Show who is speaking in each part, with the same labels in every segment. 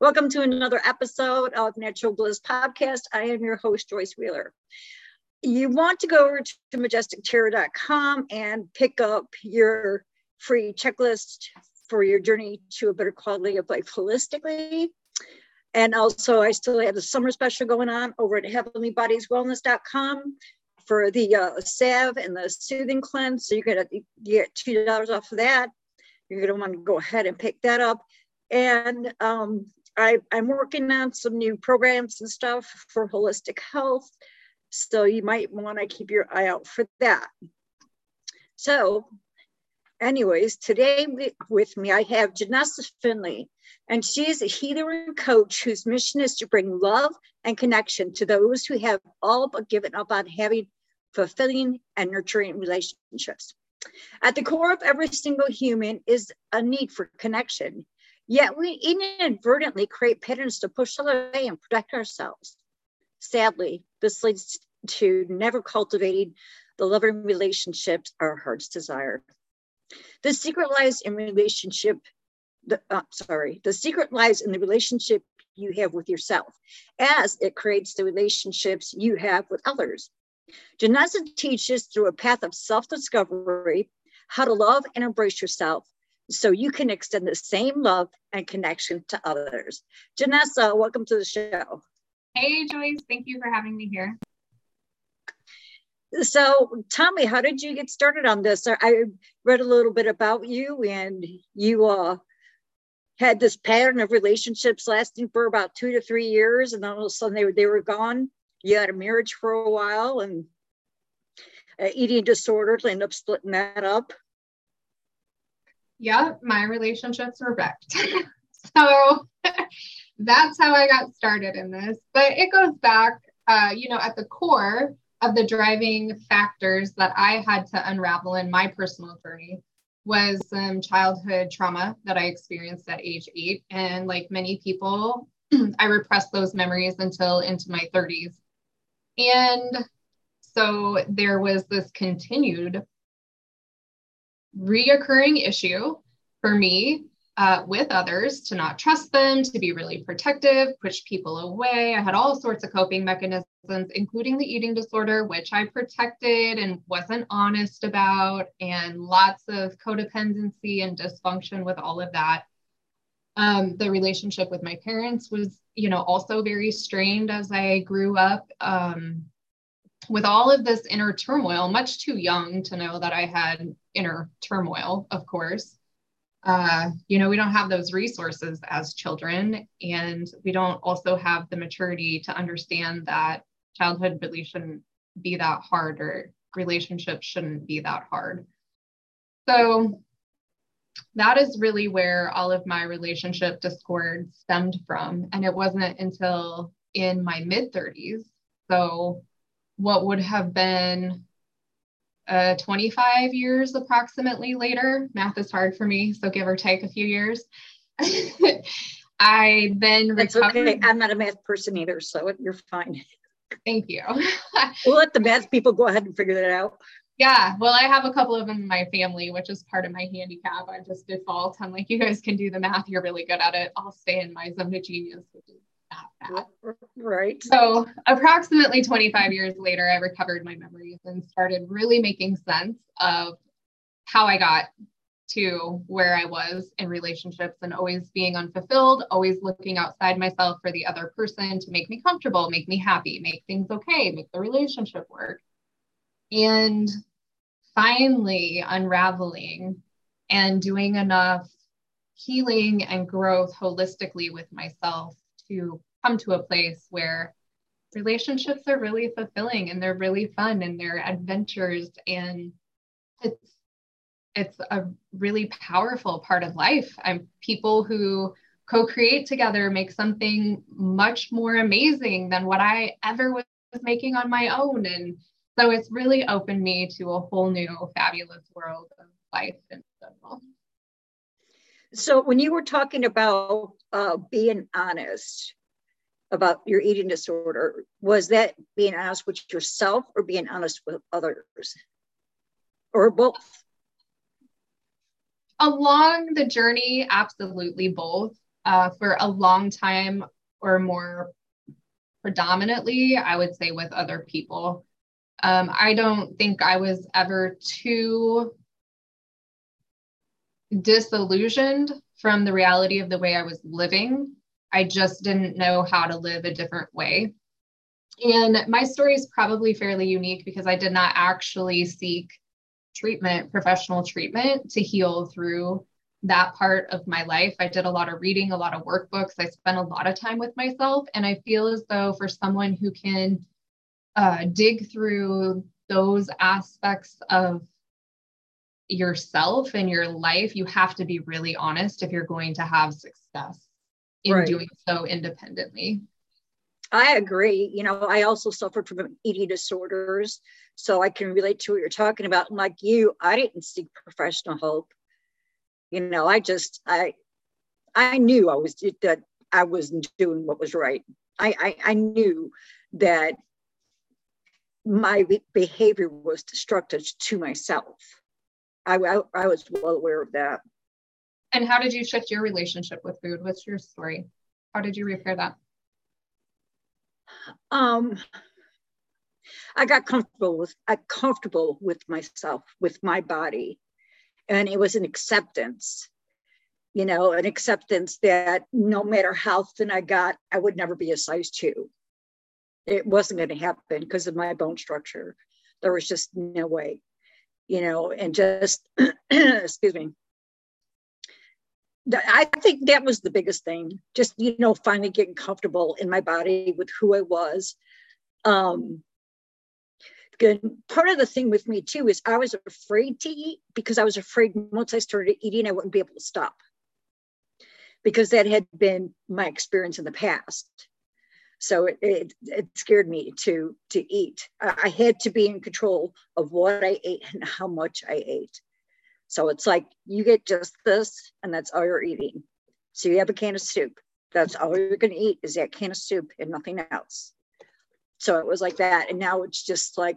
Speaker 1: Welcome to another episode of Natural Bliss Podcast. I am your host, Joyce Wheeler. You want to go over to majestictarot.com and pick up your free checklist for your journey to a better quality of life holistically. And also, I still have the summer special going on over at heavenlybodieswellness.com for the uh, salve and the soothing cleanse. So you're gonna get two dollars off of that. You're gonna want to go ahead and pick that up. And um, I, I'm working on some new programs and stuff for holistic health. So you might want to keep your eye out for that. So, anyways, today with me I have Janessa Finley, and she is a healer and coach whose mission is to bring love and connection to those who have all but given up on having fulfilling and nurturing relationships. At the core of every single human is a need for connection. Yet we inadvertently create patterns to push away and protect ourselves. Sadly, this leads to never cultivating the loving relationships our hearts desire. The secret lies in relationship, the, uh, sorry, the secret lies in the relationship you have with yourself as it creates the relationships you have with others. Janessa teaches through a path of self discovery how to love and embrace yourself so you can extend the same love and connection to others. Janessa, welcome to the show.
Speaker 2: Hey, Joyce. Thank you for having me here.
Speaker 1: So, tell me, how did you get started on this? I read a little bit about you, and you uh, had this pattern of relationships lasting for about two to three years, and then all of a sudden they were, they were gone. You had a marriage for a while, and uh, eating disorders, end up splitting that up
Speaker 2: yeah, my relationships were wrecked. so that's how I got started in this. But it goes back, uh, you know, at the core of the driving factors that I had to unravel in my personal journey was some childhood trauma that I experienced at age eight. And like many people, I repressed those memories until into my 30s. And so there was this continued reoccurring issue for me uh, with others to not trust them, to be really protective, push people away. I had all sorts of coping mechanisms, including the eating disorder, which I protected and wasn't honest about, and lots of codependency and dysfunction with all of that. Um, the relationship with my parents was, you know, also very strained as I grew up. Um, with all of this inner turmoil, much too young to know that I had inner turmoil, of course. Uh, you know, we don't have those resources as children, and we don't also have the maturity to understand that childhood really shouldn't be that hard or relationships shouldn't be that hard. So that is really where all of my relationship discord stemmed from. And it wasn't until in my mid 30s, so what would have been uh, 25 years approximately later. Math is hard for me, so give or take a few years. I then
Speaker 1: That's recovered. Okay. I'm not a math person either, so you're fine.
Speaker 2: Thank you.
Speaker 1: we'll let the math people go ahead and figure that out.
Speaker 2: Yeah, well, I have a couple of them in my family, which is part of my handicap. I just default. I'm like, you guys can do the math. You're really good at it. I'll stay in my zone of genius, which is
Speaker 1: Right.
Speaker 2: So, approximately 25 years later, I recovered my memories and started really making sense of how I got to where I was in relationships and always being unfulfilled, always looking outside myself for the other person to make me comfortable, make me happy, make things okay, make the relationship work. And finally unraveling and doing enough healing and growth holistically with myself to come to a place where relationships are really fulfilling and they're really fun and they're adventures and it's it's a really powerful part of life. I'm people who co-create together make something much more amazing than what I ever was making on my own. And so it's really opened me to a whole new fabulous world of life in general.
Speaker 1: So when you were talking about uh, being honest about your eating disorder, was that being honest with yourself or being honest with others? Or both?
Speaker 2: Along the journey, absolutely both. uh, for a long time or more predominantly, I would say with other people. Um, I don't think I was ever too disillusioned from the reality of the way I was living. I just didn't know how to live a different way. And my story is probably fairly unique because I did not actually seek treatment, professional treatment to heal through that part of my life. I did a lot of reading, a lot of workbooks. I spent a lot of time with myself. And I feel as though for someone who can uh, dig through those aspects of yourself and your life, you have to be really honest if you're going to have success in right. doing so independently.
Speaker 1: I agree. You know, I also suffered from eating disorders, so I can relate to what you're talking about. And like you, I didn't seek professional help. You know, I just I I knew I was that I wasn't doing what was right. I I, I knew that my behavior was destructive to myself. I, I, I was well aware of that.
Speaker 2: And how did you shift your relationship with food? What's your story? How did you repair that?
Speaker 1: Um, I got comfortable with I comfortable with myself, with my body, and it was an acceptance. You know, an acceptance that no matter how thin I got, I would never be a size two. It wasn't going to happen because of my bone structure. There was just no way you know, and just, excuse me. I think that was the biggest thing, just, you know, finally getting comfortable in my body with who I was. Um, part of the thing with me too is I was afraid to eat because I was afraid once I started eating, I wouldn't be able to stop because that had been my experience in the past so it, it, it, scared me to to eat. I had to be in control of what i ate and how much i ate. So it's like you get just this and that's all you're eating. So you have a can of soup. That's all you're going to eat is that can of soup and nothing else. So it was like that. And now it's just like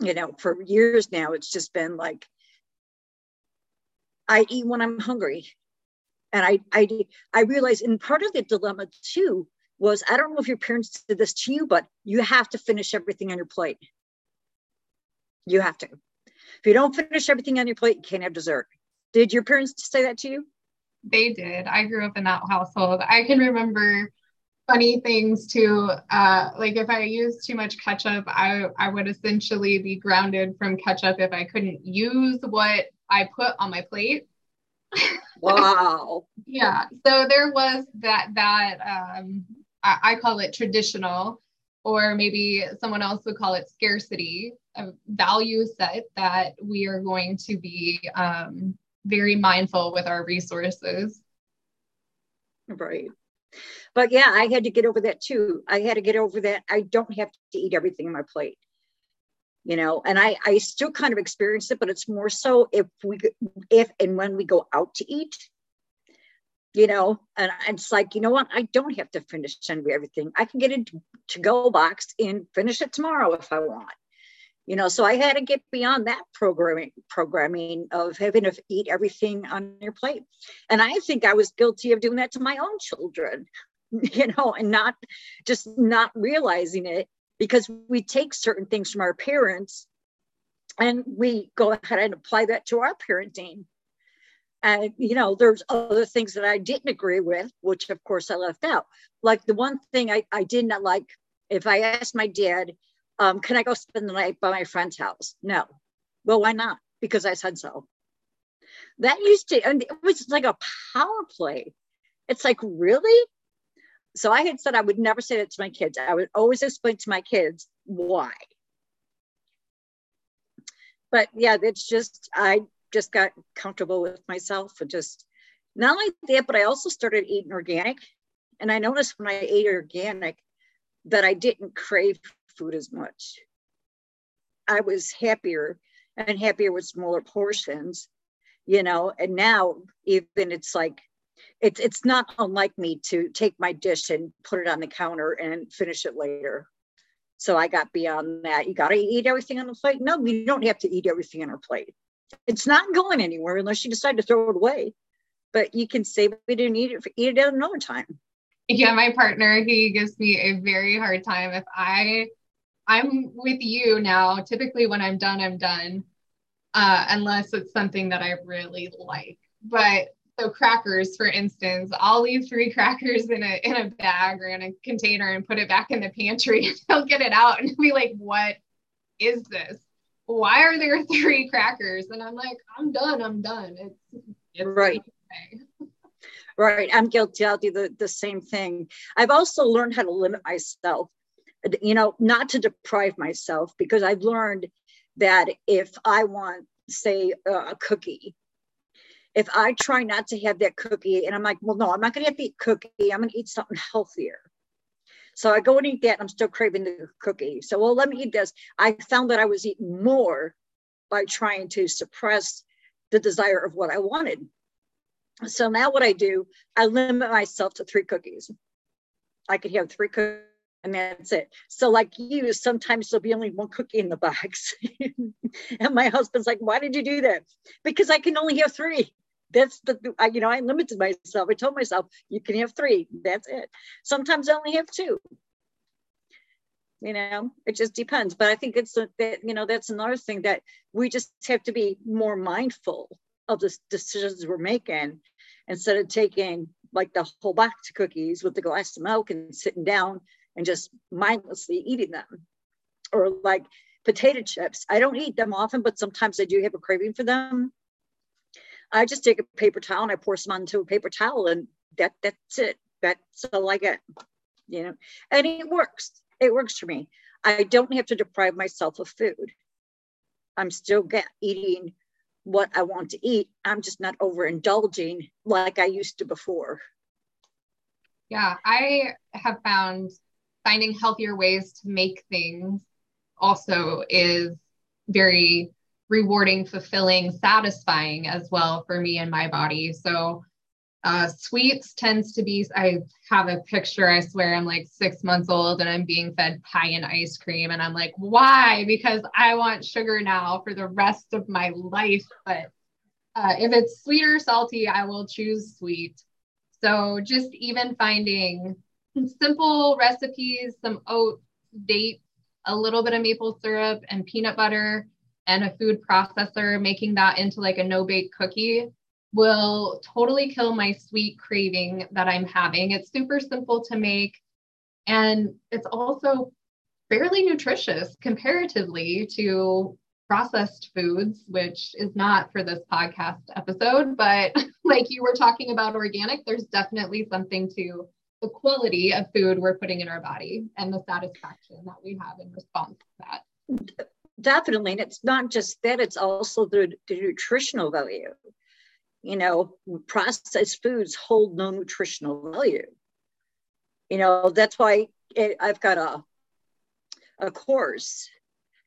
Speaker 1: you know for years now it's just been like i eat when i'm hungry and I, I, I realized, and part of the dilemma too was I don't know if your parents did this to you, but you have to finish everything on your plate. You have to. If you don't finish everything on your plate, you can't have dessert. Did your parents say that to you?
Speaker 2: They did. I grew up in that household. I can remember funny things too. Uh, like if I used too much ketchup, I, I would essentially be grounded from ketchup if I couldn't use what I put on my plate.
Speaker 1: Wow.
Speaker 2: yeah. So there was that that um, I, I call it traditional, or maybe someone else would call it scarcity, a value set that we are going to be um, very mindful with our resources.
Speaker 1: Right. But yeah, I had to get over that too. I had to get over that. I don't have to eat everything on my plate you know and i i still kind of experience it but it's more so if we if and when we go out to eat you know and it's like you know what? I don't have to finish everything. I can get into to go box and finish it tomorrow if i want. You know so i had to get beyond that programming programming of having to eat everything on your plate. And i think i was guilty of doing that to my own children you know and not just not realizing it because we take certain things from our parents and we go ahead and apply that to our parenting. And, you know, there's other things that I didn't agree with, which of course I left out. Like the one thing I, I did not like, if I asked my dad, um, can I go spend the night by my friend's house? No. Well, why not? Because I said so. That used to, and it was like a power play. It's like, really? So I had said I would never say that to my kids. I would always explain to my kids why. But yeah, it's just, I just got comfortable with myself and just not only that, but I also started eating organic. And I noticed when I ate organic that I didn't crave food as much. I was happier and happier with smaller portions, you know. And now, even it's like it's it's not unlike me to take my dish and put it on the counter and finish it later. So I got beyond that. You got to eat everything on the plate. No, you don't have to eat everything on our plate. It's not going anywhere unless you decide to throw it away. but you can save it and eat it, eat it at another time.
Speaker 2: Yeah, my partner, he gives me a very hard time if I I'm with you now. Typically when I'm done, I'm done. Uh, unless it's something that I really like. But so crackers, for instance, I'll leave three crackers in a in a bag or in a container and put it back in the pantry. And he'll get it out and be like, "What is this? Why are there three crackers?" And I'm like, "I'm done. I'm done." It's,
Speaker 1: it's right. Right. I'm guilty. I'll do the, the same thing. I've also learned how to limit myself, you know, not to deprive myself because I've learned that if I want, say, a cookie, if I try not to have that cookie and I'm like, well, no, I'm not going to have eat cookie. I'm going to eat something healthier. So I go and eat that. And I'm still craving the cookie. So, well, let me eat this. I found that I was eating more by trying to suppress the desire of what I wanted. So now what I do, I limit myself to three cookies. I could have three cookies and that's it. So, like you, sometimes there'll be only one cookie in the box. and my husband's like, Why did you do that? Because I can only have three that's the I, you know i limited myself. I told myself you can have three. That's it. Sometimes i only have two. You know it just depends. But i think it's that you know that's another thing that we just have to be more mindful of the decisions we're making instead of taking like the whole box of cookies with the glass of milk and sitting down and just mindlessly eating them. Or like potato chips. I don't eat them often but sometimes i do have a craving for them I just take a paper towel and I pour some onto a paper towel and that that's it. That's all I get. You know, and it works. It works for me. I don't have to deprive myself of food. I'm still get, eating what I want to eat. I'm just not overindulging like I used to before.
Speaker 2: Yeah, I have found finding healthier ways to make things also is very rewarding, fulfilling, satisfying as well for me and my body. So uh, sweets tends to be, I have a picture, I swear I'm like six months old and I'm being fed pie and ice cream. And I'm like, why? Because I want sugar now for the rest of my life. But uh, if it's sweet or salty, I will choose sweet. So just even finding simple recipes, some oats, dates, a little bit of maple syrup and peanut butter and a food processor, making that into like a no bake cookie will totally kill my sweet craving that I'm having. It's super simple to make and it's also fairly nutritious comparatively to processed foods, which is not for this podcast episode, but like you were talking about organic, there's definitely something to the quality of food we're putting in our body and the satisfaction that we have in response to that
Speaker 1: definitely. And it's not just that, it's also the, the nutritional value. You know, processed foods hold no nutritional value. You know, that's why it, I've got a, a course,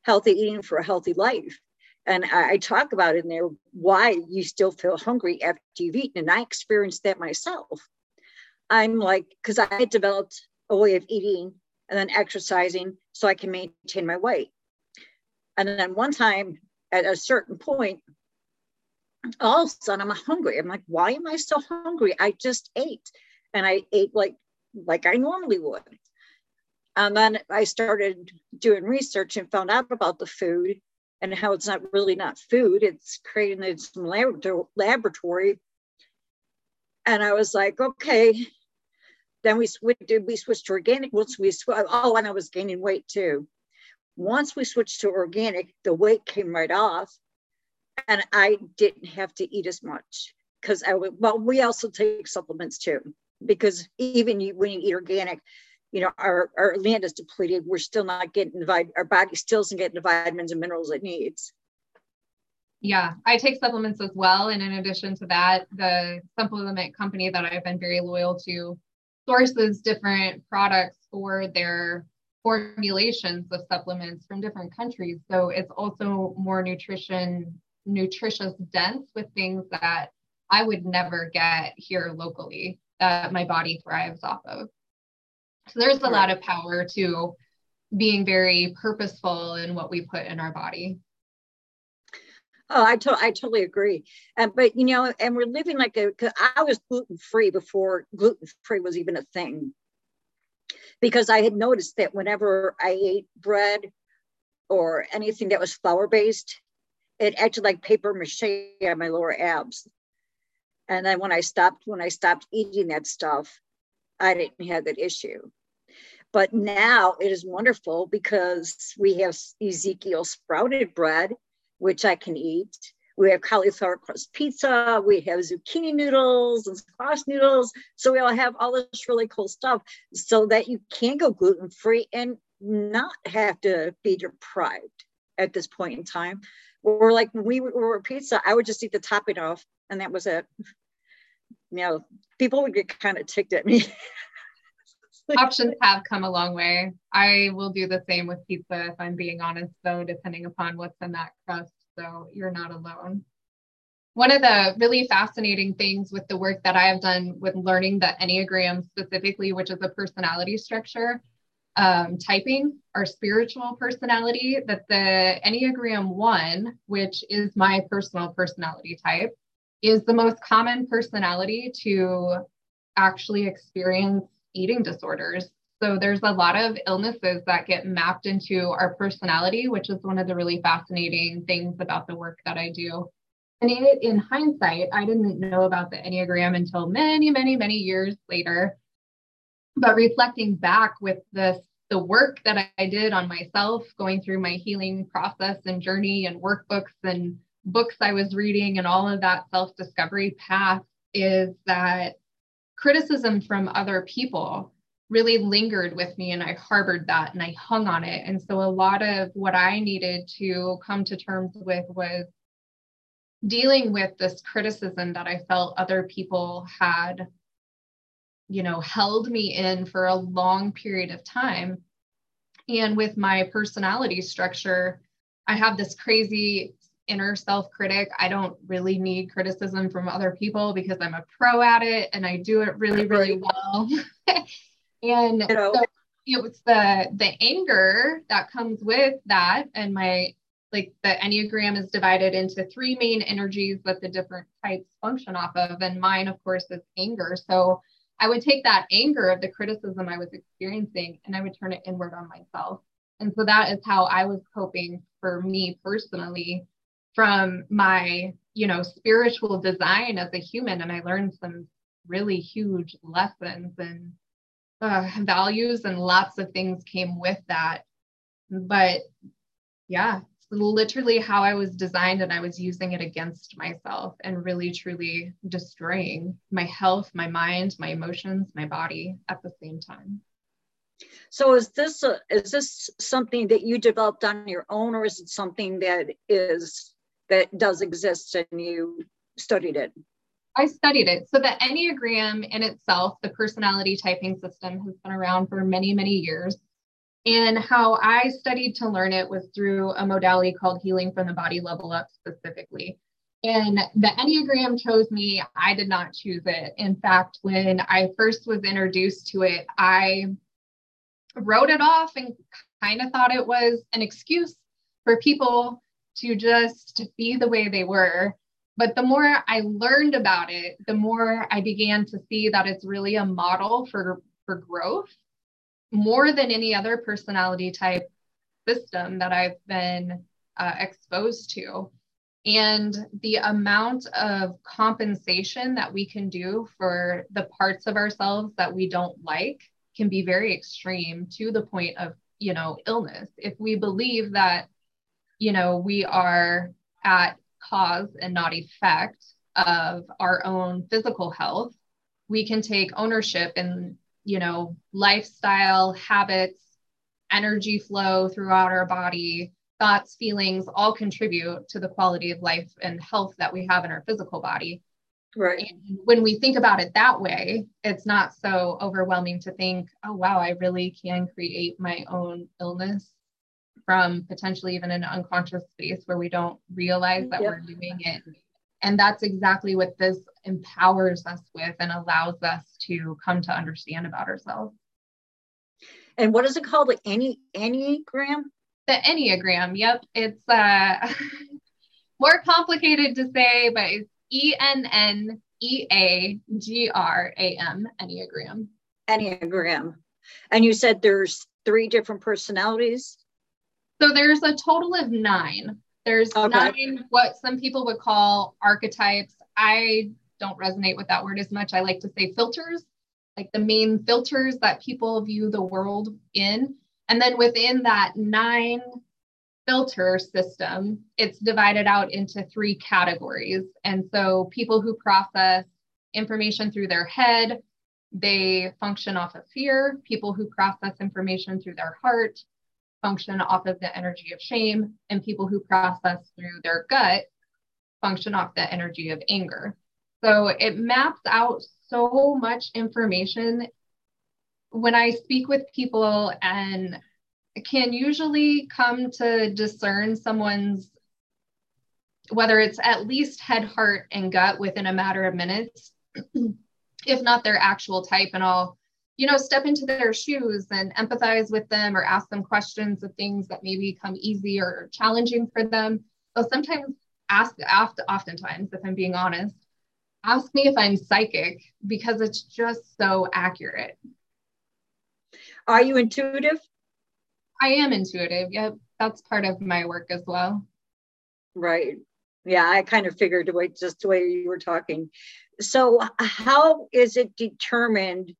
Speaker 1: Healthy Eating for a Healthy Life. And I, I talk about in there why you still feel hungry after you've eaten. And I experienced that myself. I'm like, because I developed a way of eating and then exercising so I can maintain my weight. And then one time at a certain point, all of a sudden I'm hungry. I'm like, why am I so hungry? I just ate. And I ate like like I normally would. And then I started doing research and found out about the food and how it's not really not food, it's created in some laboratory. And I was like, okay. Then we switched, we switched to organic. Once we, oh, and I was gaining weight too. Once we switched to organic, the weight came right off, and I didn't have to eat as much because I would. Well, we also take supplements too because even you, when you eat organic, you know our our land is depleted. We're still not getting the our body still isn't getting the vitamins and minerals it needs.
Speaker 2: Yeah, I take supplements as well. And in addition to that, the supplement company that I've been very loyal to sources different products for their formulations of supplements from different countries. So it's also more nutrition, nutritious dense with things that I would never get here locally that my body thrives off of. So there's a lot of power to being very purposeful in what we put in our body.
Speaker 1: Oh, I, to- I totally agree. And but you know, and we're living like a. Cause I was gluten free before gluten free was even a thing, because I had noticed that whenever I ate bread or anything that was flour based, it acted like paper mache on my lower abs. And then when I stopped, when I stopped eating that stuff, I didn't have that issue. But now it is wonderful because we have Ezekiel sprouted bread, which I can eat. We have cauliflower crust pizza. We have zucchini noodles and squash noodles. So we all have all this really cool stuff so that you can go gluten free and not have to be deprived at this point in time. Or like we were pizza, I would just eat the topping off and that was it. You know, people would get kind of ticked at me.
Speaker 2: Options have come a long way. I will do the same with pizza if I'm being honest, though, depending upon what's in that crust. So you're not alone. One of the really fascinating things with the work that I have done with learning the Enneagram specifically, which is a personality structure, um, typing our spiritual personality, that the Enneagram 1, which is my personal personality type, is the most common personality to actually experience eating disorders. So there's a lot of illnesses that get mapped into our personality, which is one of the really fascinating things about the work that I do. And it, in hindsight, I didn't know about the Enneagram until many, many, many years later. But reflecting back with this, the work that I did on myself, going through my healing process and journey and workbooks and books I was reading and all of that self discovery path, is that criticism from other people really lingered with me and I harbored that and I hung on it. And so a lot of what I needed to come to terms with was dealing with this criticism that I felt other people had, you know, held me in for a long period of time. And with my personality structure, I have this crazy inner self critic. I don't really need criticism from other people because I'm a pro at it and I do it really, really well. and you know. so it was the the anger that comes with that and my like the enneagram is divided into three main energies that the different types function off of. And mine of course is anger. So i would take that anger of the criticism i was experiencing and i would turn it inward on myself. And so that is how i was coping for me personally from my you know spiritual design as a human. And i learned some really huge lessons and uh, values and lots of things came with that but yeah literally how i was designed and i was using it against myself and really truly destroying my health my mind my emotions my body at the same time
Speaker 1: so is this a, is this something that you developed on your own or is it something that is that does exist and you studied it?
Speaker 2: I studied it. So the Enneagram in itself, the personality typing system, has been around for many, many years. And how I studied to learn it was through a modality called Healing from the Body Level Up specifically. And the Enneagram chose me. I did not choose it. In fact, when I first was introduced to it, I wrote it off and kind of thought it was an excuse for people to just be the way they were. But the more I learned about it, the more I began to see that it's really a model for, for growth more than any other personality type system that I've been uh, exposed to. And the amount of compensation that we can do for the parts of ourselves that we don't like can be very extreme to the point of, you know, illness. If we believe that you know, we are at cause and not effect of our own physical health, we can take ownership in you know, lifestyle, habits, energy flow throughout our body, thoughts, feelings all contribute to the quality of life and health that we have in our physical body.
Speaker 1: Right.
Speaker 2: And when we think about it that way, it's not so overwhelming to think, oh, wow, I really can create my own illness from potentially even an unconscious space where we don't realize that yep. we're doing it. And that's exactly what this empowers us with and allows us to come to understand about ourselves.
Speaker 1: And what is it called? Like any Enneagram?
Speaker 2: The Enneagram. Yep. It's uh more complicated to say, but it's E N N E A G R A M Enneagram.
Speaker 1: Enneagram. And you said there's three different personalities?
Speaker 2: So there's a total of nine. There's okay. nine what some people would call archetypes. I don't resonate with that word as much. I like to say filters, like the main filters that people view the world in. And then within that nine filter system, it's divided out into three categories. And so people who process information through their head, they function off of fear. People who process information through their heart function off of the energy of shame. And people who process through their gut function off the energy of anger. So it maps out so much information. When I speak with people and can usually come to discern someone's whether it's at least head, heart, and gut within a matter of minutes, if not their actual type. And I'll, you know, step into their shoes and empathize with them or ask them questions of things that maybe come easy or challenging for them. they'll sometimes ask, after, oftentimes, if I'm being honest, ask me if I'm psychic because it's just so accurate.
Speaker 1: Are you intuitive?
Speaker 2: I am intuitive. Yep. That's part of my work as well.
Speaker 1: Right. Yeah, I kind of figured the way just the way you were talking. So how is it determined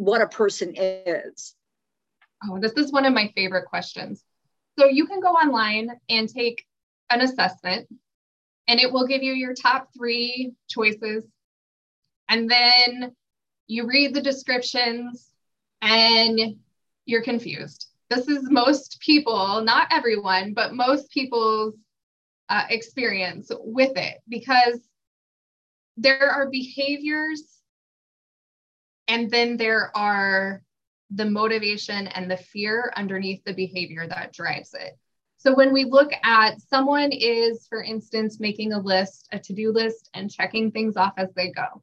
Speaker 1: what a person is?
Speaker 2: Oh, this is one of my favorite questions. So you can go online and take an assessment and it will give you your top three choices. And then you read the descriptions and you're confused this is most people, not everyone, but most people's uh, experience with it because there are behaviors and then there are the motivation and the fear underneath the behavior that drives it. So when we look at someone is, for instance, making a list, a to do list, and checking things off as they go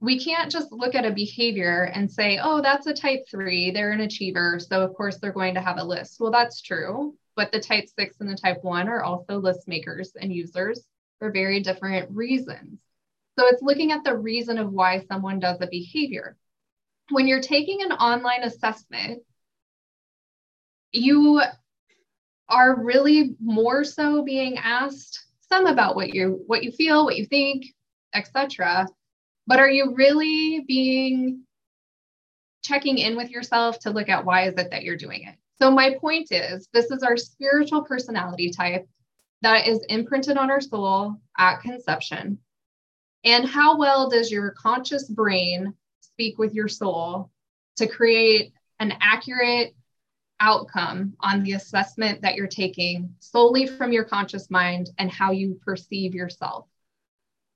Speaker 2: we can't just look at a behavior and say, oh, that's a type three, they're an achiever. So, of course, they're going to have a list. Well, that's true. But the type six and the type one are also list makers and users for very different reasons. So, it's looking at the reason of why someone does a behavior. When you're taking an online assessment, you are really more so being asked some about what you what you feel, what you think, etc but are you really being checking in with yourself to look at why is it that you're doing it? So my point is this is our spiritual personality type that is imprinted on our soul at conception. And how well does your conscious brain speak with your soul to create an accurate outcome on the assessment that you're taking solely from your conscious mind and how you perceive yourself?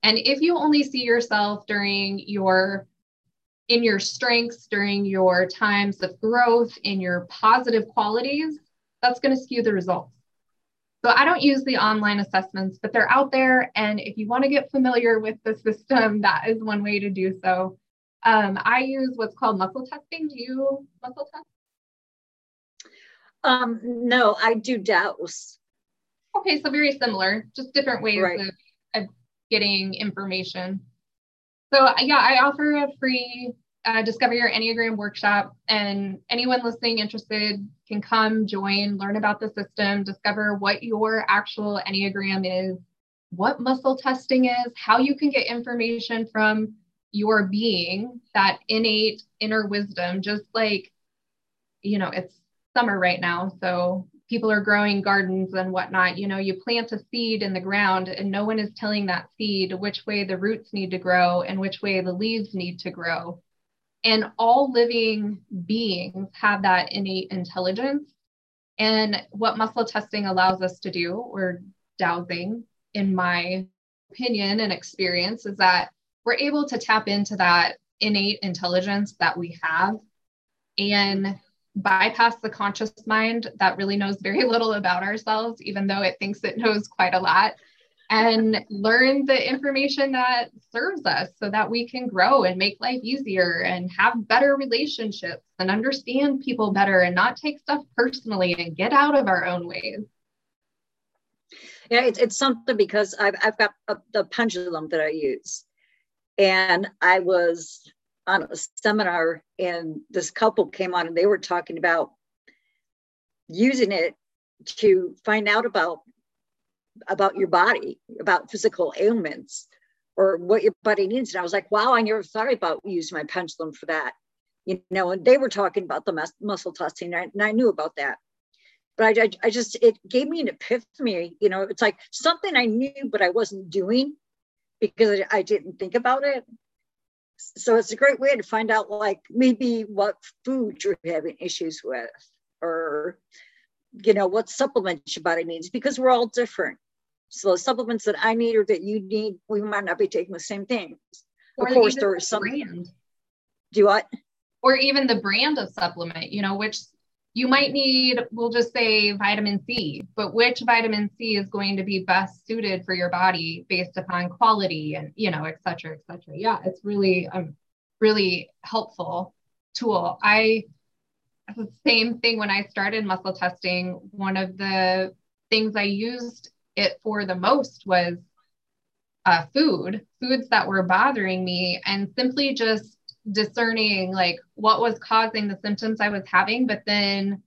Speaker 2: And if you only see yourself during your in your strengths, during your times of growth, in your positive qualities, that's going to skew the results. So I don't use the online assessments, but they're out there. And if you want to get familiar with the system, that is one way to do so. Um, I use what's called muscle testing. Do you muscle test?
Speaker 1: Um, no, I do Dowse.
Speaker 2: Okay, so very similar, just different ways right. of getting information. So yeah, I offer a free uh, Discover Your Enneagram workshop, and anyone listening interested can come join, learn about the system, discover what your actual Enneagram is, what muscle testing is, how you can get information from your being, that innate inner wisdom, just like, you know, it's summer right now. So people are growing gardens and whatnot, you know, you plant a seed in the ground and no one is telling that seed which way the roots need to grow and which way the leaves need to grow. And all living beings have that innate intelligence. And what muscle testing allows us to do, or dowsing, in my opinion and experience, is that we're able to tap into that innate intelligence that we have and bypass the conscious mind that really knows very little about ourselves, even though it thinks it knows quite a lot, and learn the information that serves us so that we can grow and make life easier and have better relationships and understand people better and not take stuff personally and get out of our own ways.
Speaker 1: Yeah, it's, it's something because I've, I've got a, the pendulum that I use. And I was on a seminar and this couple came on and they were talking about using it to find out about about your body, about physical ailments or what your body needs. And I was like, wow, I never thought about using my pendulum for that. You know, and they were talking about the mus- muscle testing, and I, and I knew about that but I, I, I just it gave me an epiphany you know it's like something i knew but i wasn't doing because I, I didn't think about it so it's a great way to find out like maybe what food you're having issues with or you know what supplements your body needs because we're all different so the supplements that i need or that you need we might not be taking the same things
Speaker 2: or of course there is some brand
Speaker 1: do what
Speaker 2: or even the brand of supplement you know which you might need, we'll just say vitamin C, but which vitamin C is going to be best suited for your body based upon quality and, you know, et cetera, et cetera. Yeah, it's really, um, really helpful tool. I, the same thing when I started muscle testing, one of the things I used it for the most was uh, food, foods that were bothering me, and simply just discerning like what was causing the symptoms I was having, but then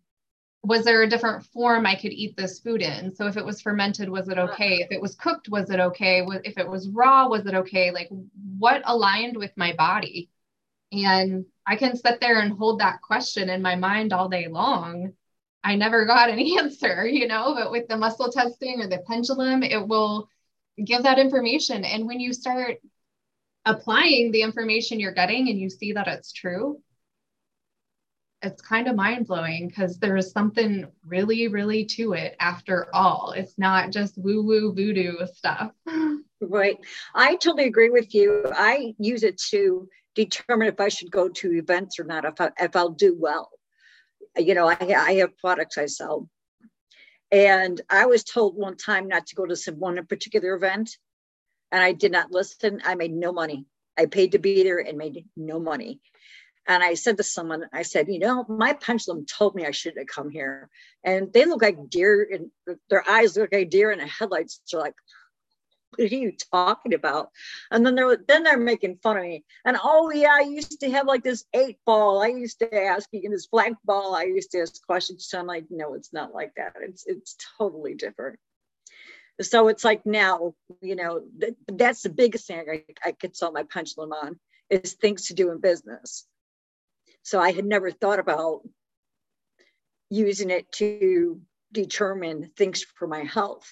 Speaker 2: was there a different form I could eat this food in? So if it was fermented, was it okay? If it was cooked, was it okay? If it was raw, was it okay? Like what aligned with my body? And I can sit there and hold that question in my mind all day long. I never got an answer, you know, but with the muscle testing or the pendulum, it will give that information. And when you start applying the information you're getting and you see that it's true, it's kind of mind blowing because there is something really, really to it after all. It's not just woo woo voodoo stuff.
Speaker 1: Right. I totally agree with you. I use it to determine if I should go to events or not, if, I, if I'll do well. You know, I, I have products I sell. And I was told one time not to go to some one particular event and I did not listen. I made no money. I paid to be there and made no money. And I said to someone, I said, you know, my pendulum told me I shouldn't have come here. And they look like deer and their eyes look like deer in the headlights. They're like, what are you talking about? And then they're then they're making fun of me. And oh yeah, I used to have like this eight ball. I used to ask you in this black ball. I used to ask questions. So I'm like, no, it's not like that. It's it's totally different so it's like now you know th- that's the biggest thing I, I could sell my pendulum on is things to do in business so i had never thought about using it to determine things for my health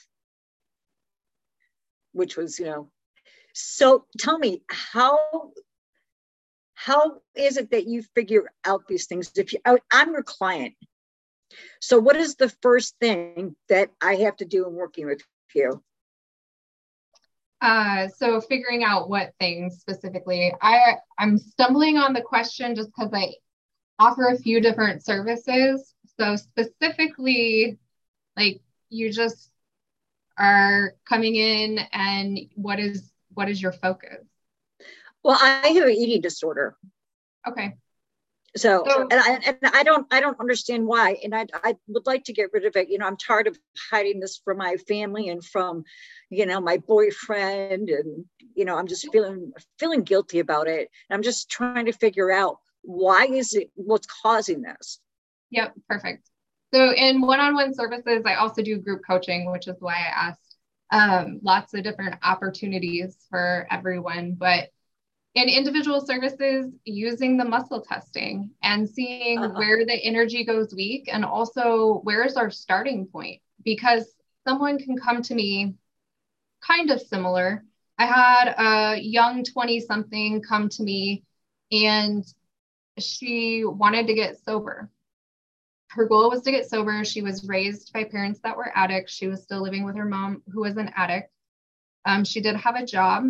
Speaker 1: which was you know so tell me how how is it that you figure out these things if you I, i'm your client so what is the first thing that i have to do in working with you?
Speaker 2: Uh, so figuring out what things specifically, I I'm stumbling on the question just because I offer a few different services. So specifically, like you just are coming in and what is what is your focus?
Speaker 1: Well, I have an eating disorder.
Speaker 2: Okay.
Speaker 1: So, so and I and I don't I don't understand why. And I I would like to get rid of it. You know, I'm tired of hiding this from my family and from, you know, my boyfriend. And, you know, I'm just feeling feeling guilty about it. I'm just trying to figure out why is it what's causing this.
Speaker 2: Yep, perfect. So in one-on-one services, I also do group coaching, which is why I asked um, lots of different opportunities for everyone. But in individual services using the muscle testing and seeing uh-huh. where the energy goes weak and also where's our starting point because someone can come to me kind of similar i had a young 20 something come to me and she wanted to get sober her goal was to get sober she was raised by parents that were addicts she was still living with her mom who was an addict um, she did have a job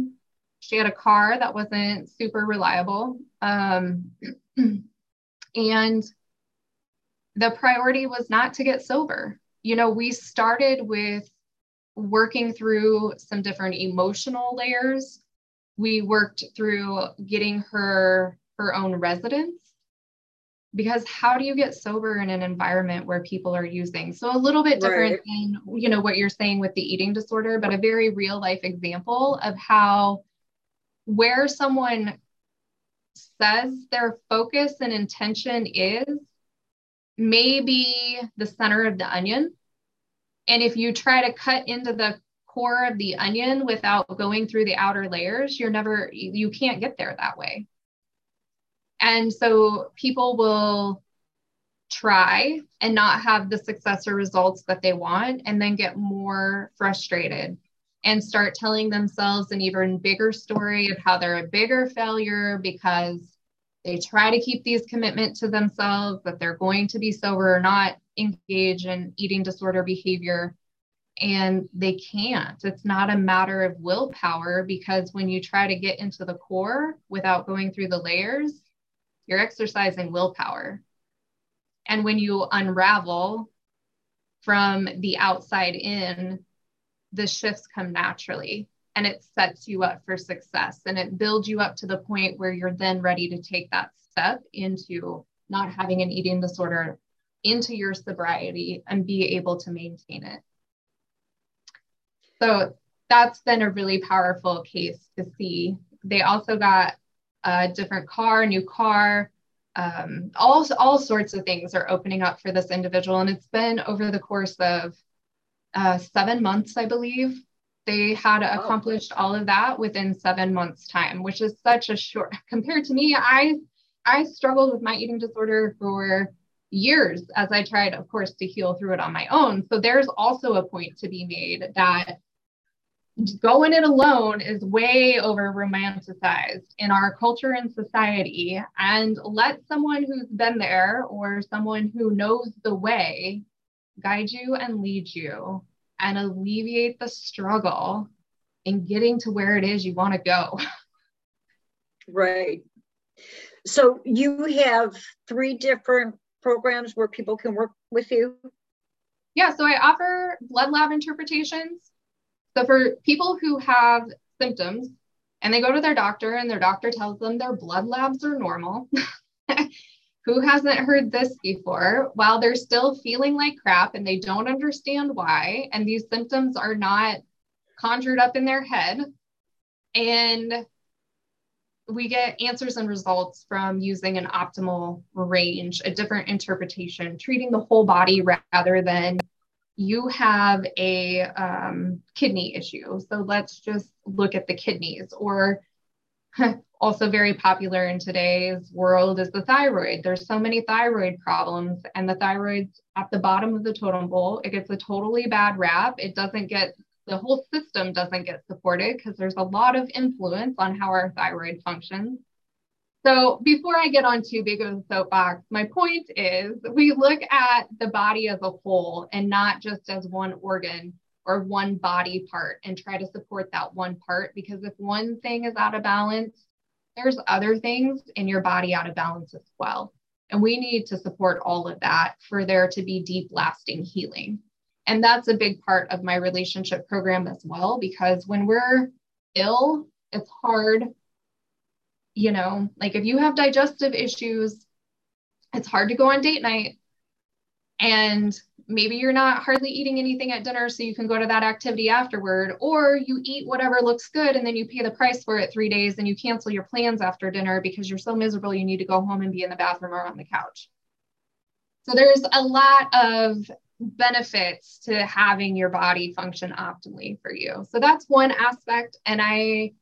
Speaker 2: she had a car that wasn't super reliable. Um, and the priority was not to get sober. You know, we started with working through some different emotional layers. We worked through getting her her own residence. Because how do you get sober in an environment where people are using? So a little bit different right. than you know what you're saying with the eating disorder but a very real life example of how where someone says their focus and intention is maybe the center of the onion. And if you try to cut into the core of the onion without going through the outer layers you're never you can't get there that way and so people will try and not have the success or results that they want and then get more frustrated and start telling themselves an even bigger story of how they're a bigger failure because they try to keep these commitment to themselves that they're going to be sober or not engage in eating disorder behavior. And they can't. It's not a matter of willpower because when you try to get into the core without going through the layers you're exercising willpower. And when you unravel from the outside in, the shifts come naturally and it sets you up for success and it builds you up to the point where you're then ready to take that step into not having an eating disorder into your sobriety and be able to maintain it. So that's been a really powerful case to see. They also got a different car, new car, um, all, all sorts of things are opening up for this individual. And it's been over the course of uh, seven months, I believe. They had oh. accomplished all of that within seven months' time, which is such a short compared to me. I I struggled with my eating disorder for years as I tried, of course, to heal through it on my own. So there's also a point to be made that going it alone is way over romanticized in our culture and society. And let someone who's been there or someone who knows the way guide you and lead you and alleviate the struggle in getting to where it is you want to go.
Speaker 1: Right. So you have three different programs where people can work with you?
Speaker 2: Yeah so i offer blood lab interpretations so for people who have symptoms and they go to their doctor and their doctor tells them their blood labs are normal, who hasn't heard this before? While they're still feeling like crap and they don't understand why, and these symptoms are not conjured up in their head, and we get answers and results from using an optimal range, a different interpretation, treating the whole body rather than you have a um, kidney issue. So let's just look at the kidneys, or also very popular in today's world is the thyroid. There's so many thyroid problems, and the thyroid's at the bottom of the totem pole. It gets a totally bad rap. It doesn't get the whole system doesn't get supported because there's a lot of influence on how our thyroid functions. So before I get on too big of a soapbox, my point is we look at the body as a whole and not just as one organ or one body part and try to support that one part because if one thing is out of balance, there's other things in your body out of balance as well. And we need to support all of that for there to be deep, lasting healing. And that's a big part of my relationship program as well, because when we're ill, it's hard you know, like if you have digestive issues, it's hard to go on date night and maybe you're not hardly eating anything at dinner so you can go to that activity afterward or you eat whatever looks good and then you pay the price for it 3 days and you cancel your plans after dinner because you're so miserable you need to go home and be in the bathroom or on the couch. So there's a lot of benefits to having your body function optimally for you. So that's one aspect and I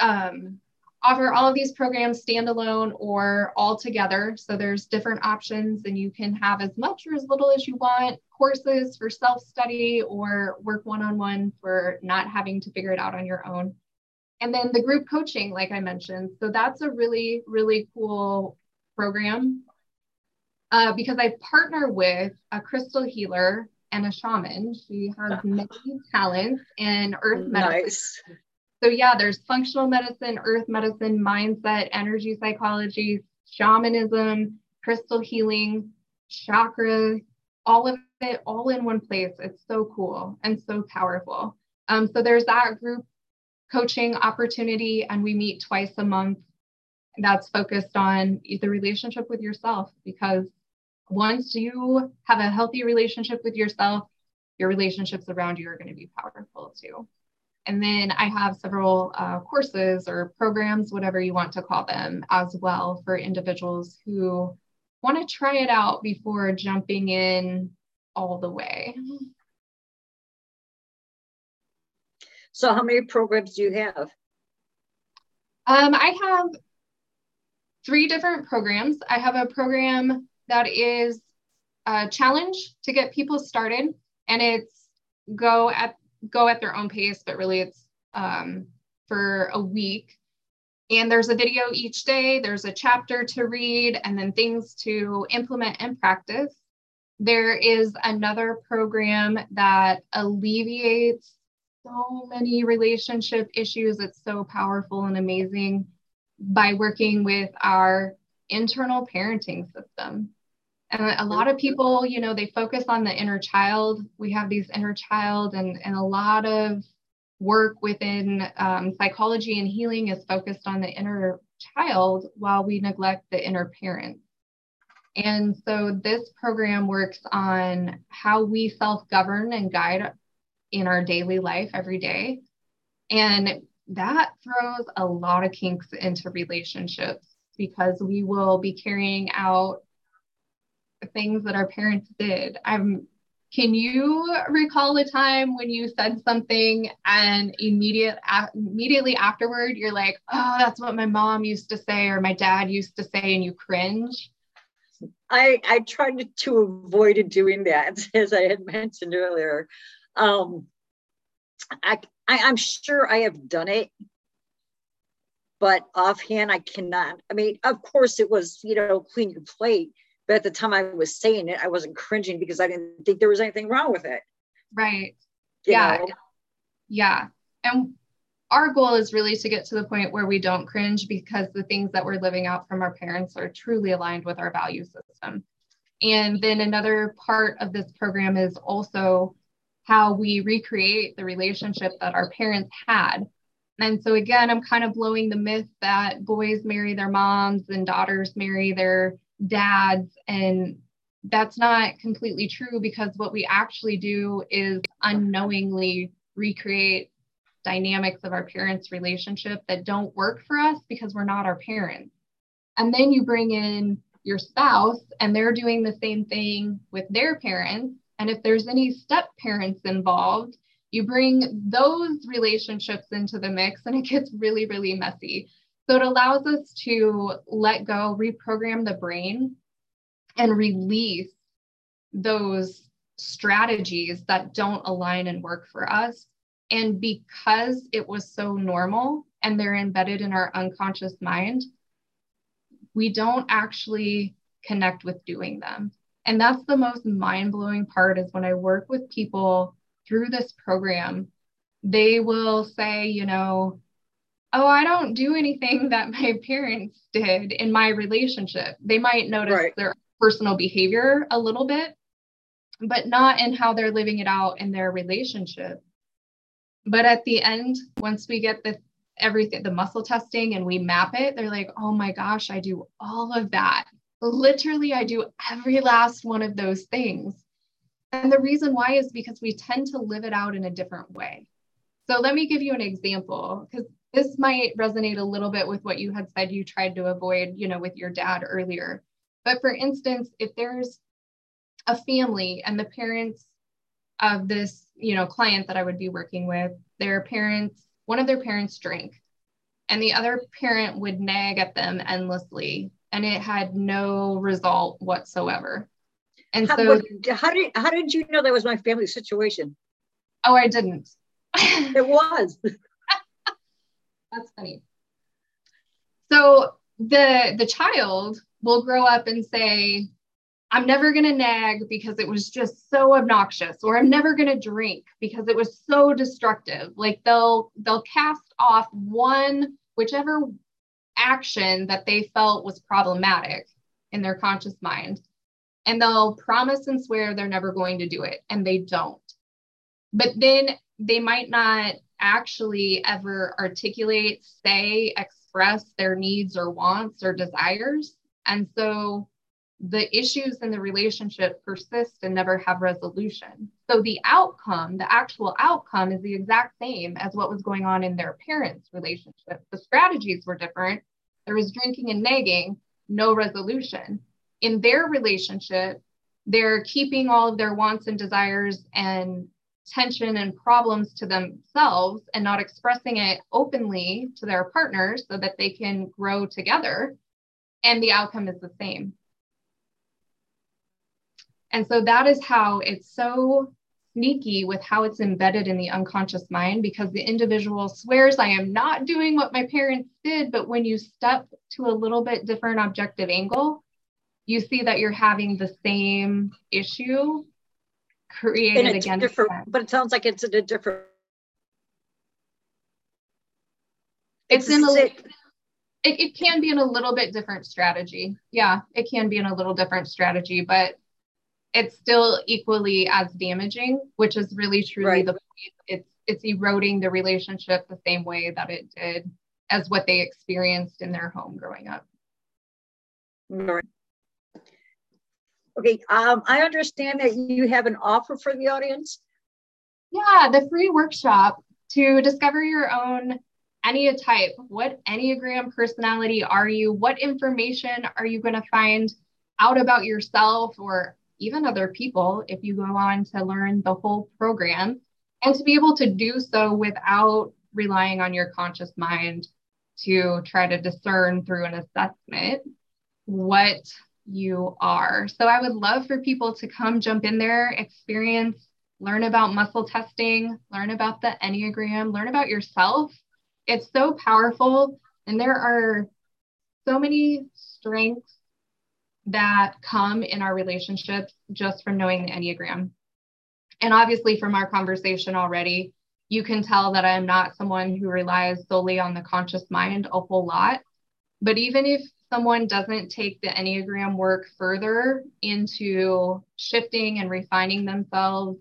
Speaker 2: um offer all of these programs standalone or all together. So there's different options and you can have as much or as little as you want, courses for self-study or work one-on-one for not having to figure it out on your own. And then the group coaching, like I mentioned. So that's a really, really cool program uh, because I partner with a crystal healer and a shaman. She has many talents in earth medicine. Nice. So, yeah, there's functional medicine, earth medicine, mindset, energy psychology, shamanism, crystal healing, chakra, all of it all in one place. It's so cool and so powerful. Um, so, there's that group coaching opportunity, and we meet twice a month. that's focused on the relationship with yourself because once you have a healthy relationship with yourself, your relationships around you are going to be powerful too. And then I have several uh, courses or programs, whatever you want to call them, as well for individuals who want to try it out before jumping in all the way.
Speaker 1: So, how many programs do you have?
Speaker 2: Um, I have three different programs. I have a program that is a challenge to get people started, and it's go at go at their own pace, but really it's um, for a week. And there's a video each day, there's a chapter to read, and then things to implement and practice. There is another program that alleviates so many relationship issues. It's so powerful and amazing by working with our internal parenting system. And a lot of people, you know, they focus on the inner child. We have these inner child, and, and a lot of work within um, psychology and healing is focused on the inner child while we neglect the inner parent. And so this program works on how we self govern and guide in our daily life every day. And that throws a lot of kinks into relationships because we will be carrying out things that our parents did. I'm can you recall a time when you said something and immediate immediately afterward you're like, "Oh, that's what my mom used to say or my dad used to say," and you cringe?
Speaker 1: I I tried to avoid doing that, as I had mentioned earlier. Um, I, I I'm sure I have done it, but offhand I cannot. I mean, of course it was you know clean your plate, but at the time I was saying it, I wasn't cringing because I didn't think there was anything wrong with it.
Speaker 2: Right. You yeah. Know? Yeah. And our goal is really to get to the point where we don't cringe because the things that we're living out from our parents are truly aligned with our value system. And then another part of this program is also how we recreate the relationship that our parents had. And so, again, I'm kind of blowing the myth that boys marry their moms and daughters marry their dads. And that's not completely true because what we actually do is unknowingly recreate dynamics of our parents' relationship that don't work for us because we're not our parents. And then you bring in your spouse and they're doing the same thing with their parents. And if there's any step parents involved, you bring those relationships into the mix and it gets really, really messy. So it allows us to let go, reprogram the brain, and release those strategies that don't align and work for us. And because it was so normal and they're embedded in our unconscious mind, we don't actually connect with doing them. And that's the most mind blowing part is when I work with people through this program, they will say, you know, oh, I don't do anything that my parents did in my relationship. They might notice right. their personal behavior a little bit, but not in how they're living it out in their relationship. But at the end, once we get the everything, the muscle testing and we map it, they're like, oh my gosh, I do all of that. Literally, I do every last one of those things. And the reason why is because we tend to live it out in a different way. So let me give you an example because this might resonate a little bit with what you had said you tried to avoid, you know, with your dad earlier. But for instance, if there's a family and the parents of this, you know, client that I would be working with, their parents, one of their parents drank and the other parent would nag at them endlessly and it had no result whatsoever. And
Speaker 1: how,
Speaker 2: so
Speaker 1: how did how did you know that was my family situation?
Speaker 2: Oh, I didn't.
Speaker 1: it was.
Speaker 2: That's funny. So the the child will grow up and say, I'm never going to nag because it was just so obnoxious or I'm never going to drink because it was so destructive. Like they'll they'll cast off one whichever action that they felt was problematic in their conscious mind and they'll promise and swear they're never going to do it and they don't. But then they might not actually ever articulate, say express their needs or wants or desires. And so the issues in the relationship persist and never have resolution. So the outcome, the actual outcome, is the exact same as what was going on in their parents' relationship. The strategies were different. There was drinking and nagging, no resolution. In their relationship, they're keeping all of their wants and desires and tension and problems to themselves and not expressing it openly to their partners so that they can grow together. And the outcome is the same. And so that is how it's so sneaky with how it's embedded in the unconscious mind because the individual swears, I am not doing what my parents did. But when you step to a little bit different objective angle, you see that you're having the same issue created again.
Speaker 1: Different, but it sounds like it's in a different.
Speaker 2: It's, it's in a. It, it can be in a little bit different strategy. Yeah, it can be in a little different strategy, but it's still equally as damaging, which is really truly right. the point. It's it's eroding the relationship the same way that it did as what they experienced in their home growing up.
Speaker 1: Right. Okay, um, I understand that you have an offer for the audience.
Speaker 2: Yeah, the free workshop to discover your own Enneatype. What Enneagram personality are you? What information are you going to find out about yourself or even other people if you go on to learn the whole program and to be able to do so without relying on your conscious mind to try to discern through an assessment what you are. So I would love for people to come jump in there, experience, learn about muscle testing, learn about the Enneagram, learn about yourself. It's so powerful. And there are so many strengths that come in our relationships just from knowing the Enneagram. And obviously, from our conversation already, you can tell that I'm not someone who relies solely on the conscious mind a whole lot. But even if someone doesn't take the Enneagram work further into shifting and refining themselves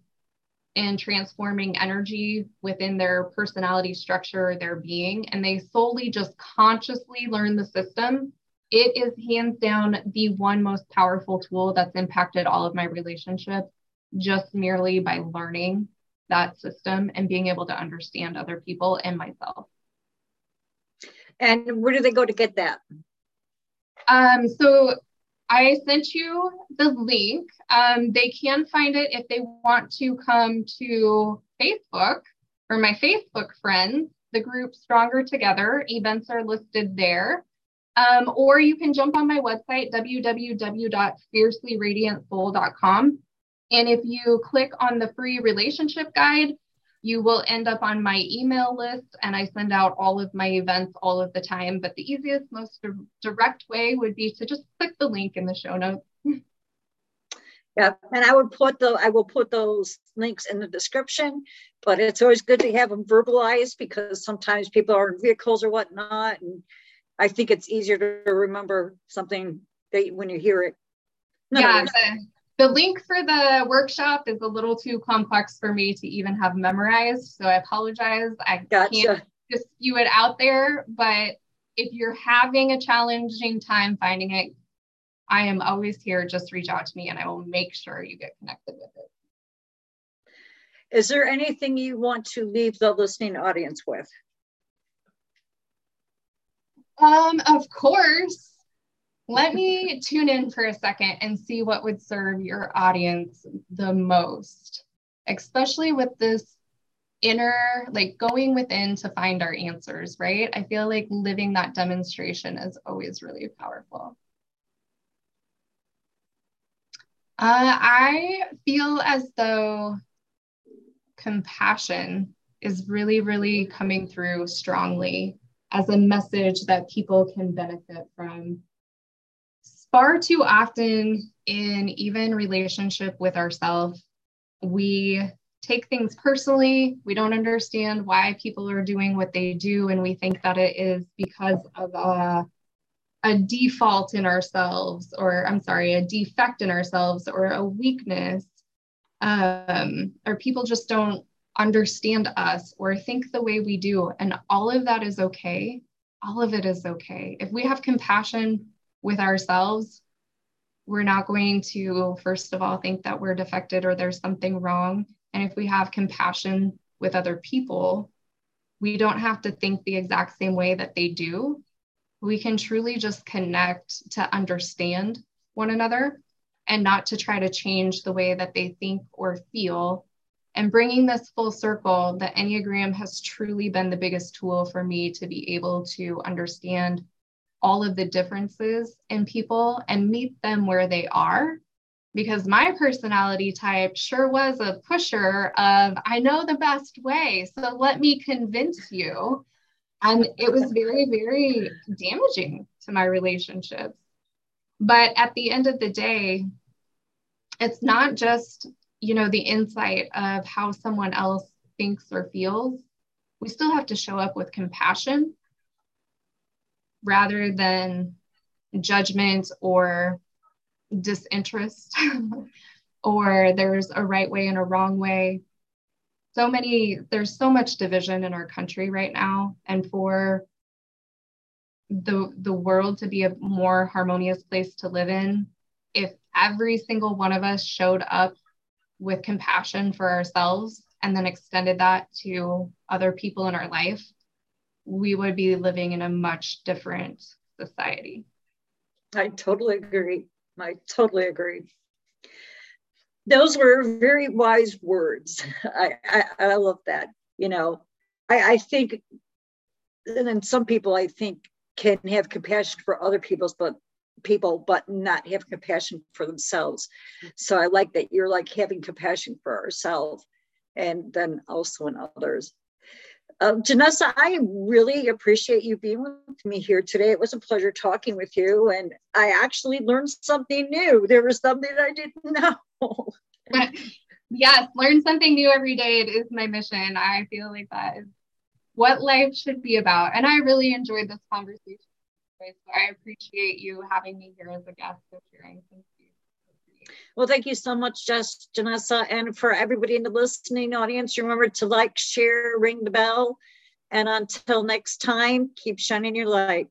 Speaker 2: and transforming energy within their personality structure, their being, and they solely just consciously learn the system it is hands down the one most powerful tool that's impacted all of my relationships just merely by learning that system and being able to understand other people and myself.
Speaker 1: And where do they go to get that?
Speaker 2: Um, so I sent you the link. Um, they can find it if they want to come to Facebook or my Facebook friends, the group Stronger Together. Events are listed there. Um, or you can jump on my website, www.fiercelyradiantsoul.com. And if you click on the free relationship guide, you will end up on my email list and I send out all of my events all of the time. But the easiest, most direct way would be to just click the link in the show notes.
Speaker 1: Yeah, and I would put the I will put those links in the description, but it's always good to have them verbalized because sometimes people are in vehicles or whatnot, and I think it's easier to remember something that when you hear it.
Speaker 2: yeah, the, the link for the workshop is a little too complex for me to even have memorized. So I apologize. I gotcha. can't just spew it out there. But if you're having a challenging time finding it, I am always here. Just reach out to me and I will make sure you get connected with it.
Speaker 1: Is there anything you want to leave the listening audience with?
Speaker 2: Um, of course. Let me tune in for a second and see what would serve your audience the most, especially with this inner, like going within to find our answers, right? I feel like living that demonstration is always really powerful. Uh, I feel as though compassion is really, really coming through strongly as a message that people can benefit from. Far too often in even relationship with ourselves, we take things personally. We don't understand why people are doing what they do, and we think that it is because of a, a default in ourselves, or I'm sorry, a defect in ourselves, or a weakness. Um, or people just don't understand us or think the way we do. And all of that is okay. all of it is okay. If we have compassion with ourselves, we're not going to, first of all, think that we're defected or there's something wrong. And if we have compassion with other people, we don't have to think the exact same way that they do. We can truly just connect to understand one another and not to try to change the way that they think or feel. And bringing this full circle, the Enneagram has truly been the biggest tool for me to be able to understand all of the differences in people and meet them where they are. Because my personality type sure was a pusher of, I know the best way, so let me convince you. And it was very, very damaging to my relationships. But at the end of the day, it's not just, you know, the insight of how someone else thinks or feels. We still have to show up with compassion rather than judgment or disinterest or there's a right way and a wrong way. So many there's so much division in our country right now and for the the world to be a more harmonious place to live in if every single one of us showed up with compassion for ourselves and then extended that to other people in our life we would be living in a much different society.
Speaker 1: I totally agree. I totally agree. Those were very wise words. I i, I love that you know. I, I think and then some people i think can have compassion for other people's but people but not have compassion for themselves. So i like that you're like having compassion for ourselves and then also in others um, Janessa, I really appreciate you being with me here today. It was a pleasure talking with you, and I actually learned something new. There was something I didn't know.
Speaker 2: yes, learn something new every day. It is my mission. I feel like that is what life should be about. And I really enjoyed this conversation. So I appreciate you having me here as a guest and sharing some
Speaker 1: well, thank you so much, Jess, Janessa. And for everybody in the listening audience, remember to like, share, ring the bell. And until next time, keep shining your light.